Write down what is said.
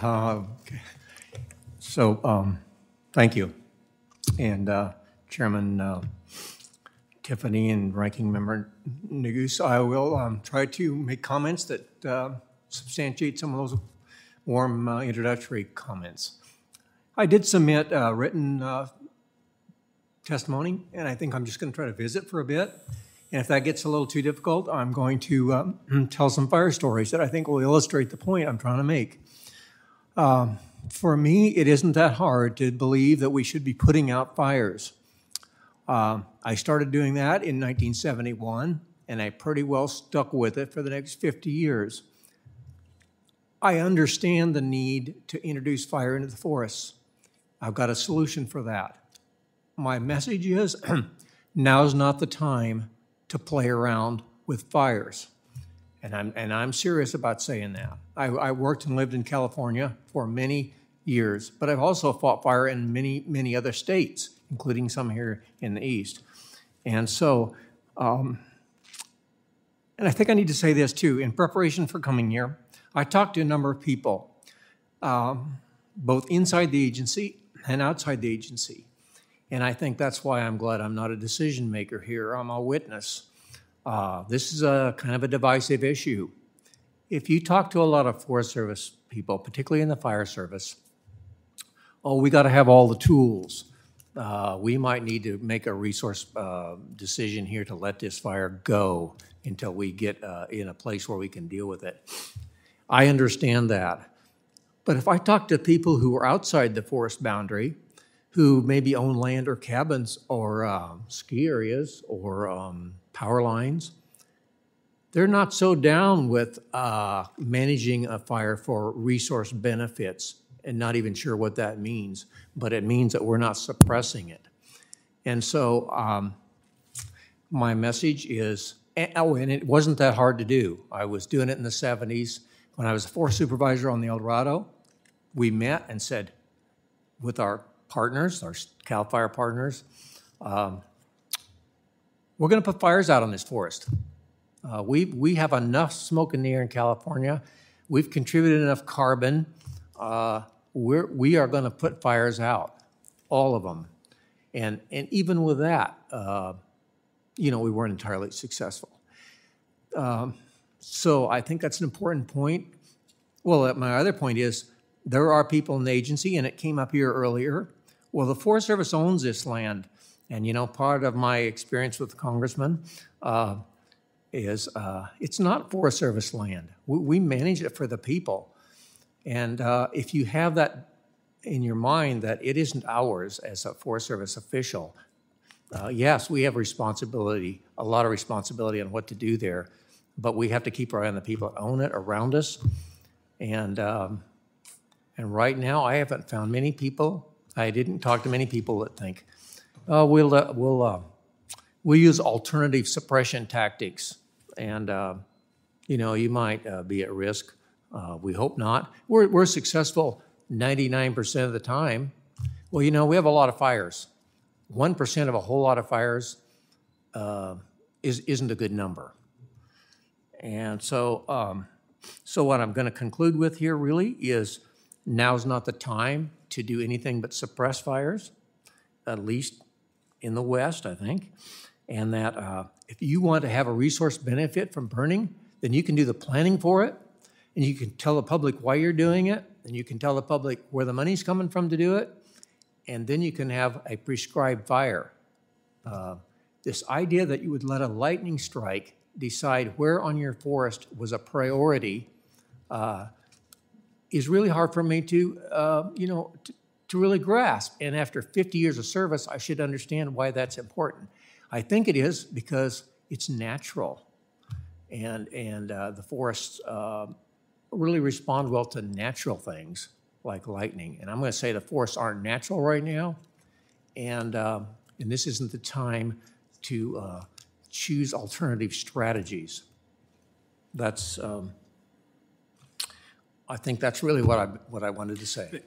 Uh. So, um, thank you. And uh, Chairman uh, Tiffany and Ranking Member Neguse, I will um, try to make comments that uh, substantiate some of those warm uh, introductory comments. I did submit uh, written testimony, and I think I'm just going to try to visit for a bit. And if that gets a little too difficult, I'm going to um, tell some fire stories that I think will illustrate the point I'm trying to make. Um, for me, it isn't that hard to believe that we should be putting out fires. Um, I started doing that in 1971, and I pretty well stuck with it for the next 50 years. I understand the need to introduce fire into the forests. I've got a solution for that. My message is now's not the time to play around with fires. And I'm, and I'm serious about saying that. I, I worked and lived in California for many years, but I've also fought fire in many, many other states, including some here in the East. And so, um, and I think I need to say this too. In preparation for coming here, I talked to a number of people, um, both inside the agency and outside the agency. And I think that's why I'm glad I'm not a decision maker here. I'm a witness. Uh, this is a kind of a divisive issue. If you talk to a lot of Forest Service people, particularly in the fire service, oh, we got to have all the tools. Uh, we might need to make a resource uh, decision here to let this fire go until we get uh, in a place where we can deal with it. I understand that. But if I talk to people who are outside the forest boundary, who maybe own land or cabins or uh, ski areas or um, power lines, they're not so down with uh, managing a fire for resource benefits and not even sure what that means, but it means that we're not suppressing it. And so um, my message is, oh, and it wasn't that hard to do. I was doing it in the 70s. When I was a forest supervisor on the El Dorado, we met and said, with our partners, our CAL FIRE partners, um, we're going to put fires out on this forest. Uh, we, we have enough smoke in the air in California. We've contributed enough carbon. Uh, we're, we are going to put fires out, all of them. And, and even with that, uh, you know, we weren't entirely successful. Um, so I think that's an important point. Well, my other point is there are people in the agency, and it came up here earlier. Well, the Forest Service owns this land. And, you know, part of my experience with the congressman uh, is uh, it's not Forest Service land. We, we, manage it for the people. And uh, if you have that in your mind that it isn't ours as a Forest Service official, uh, yes, we have responsibility, a lot of responsibility on what to do there, but we have to keep our eye on the people that own it around us. And um, and right now, I haven't found many people. I didn't talk to many people that think, "Oh, we'll uh, we'll uh, we'll use alternative suppression tactics," and uh, you know, you might uh, be at risk. Uh, we hope not. We're we're successful 99% of the time. Well, you know, we have a lot of fires. One percent of a whole lot of fires uh, is isn't a good number. And so, um, so what I'm going to conclude with here really is now's not the time to do anything but suppress fires, at least in the West, I think. And that uh, if you want to have a resource benefit from burning, then you can do the planning for it, and you can tell the public why you're doing it, and you can tell the public where the money's coming from to do it, and then you can have a prescribed fire. Uh, this idea that you would let a lightning strike decide where on your forest was a priority uh, is really hard for me to, uh, you know, to, to really grasp. And after 50 years of service, I should understand why that's important. I think it is because it's natural, and and uh, the forests uh, really respond well to natural things like lightning. And I'm going to say the forests aren't natural right now, and um, and this isn't the time to uh, choose alternative strategies. That's um, I think that's really what I, what I wanted to say.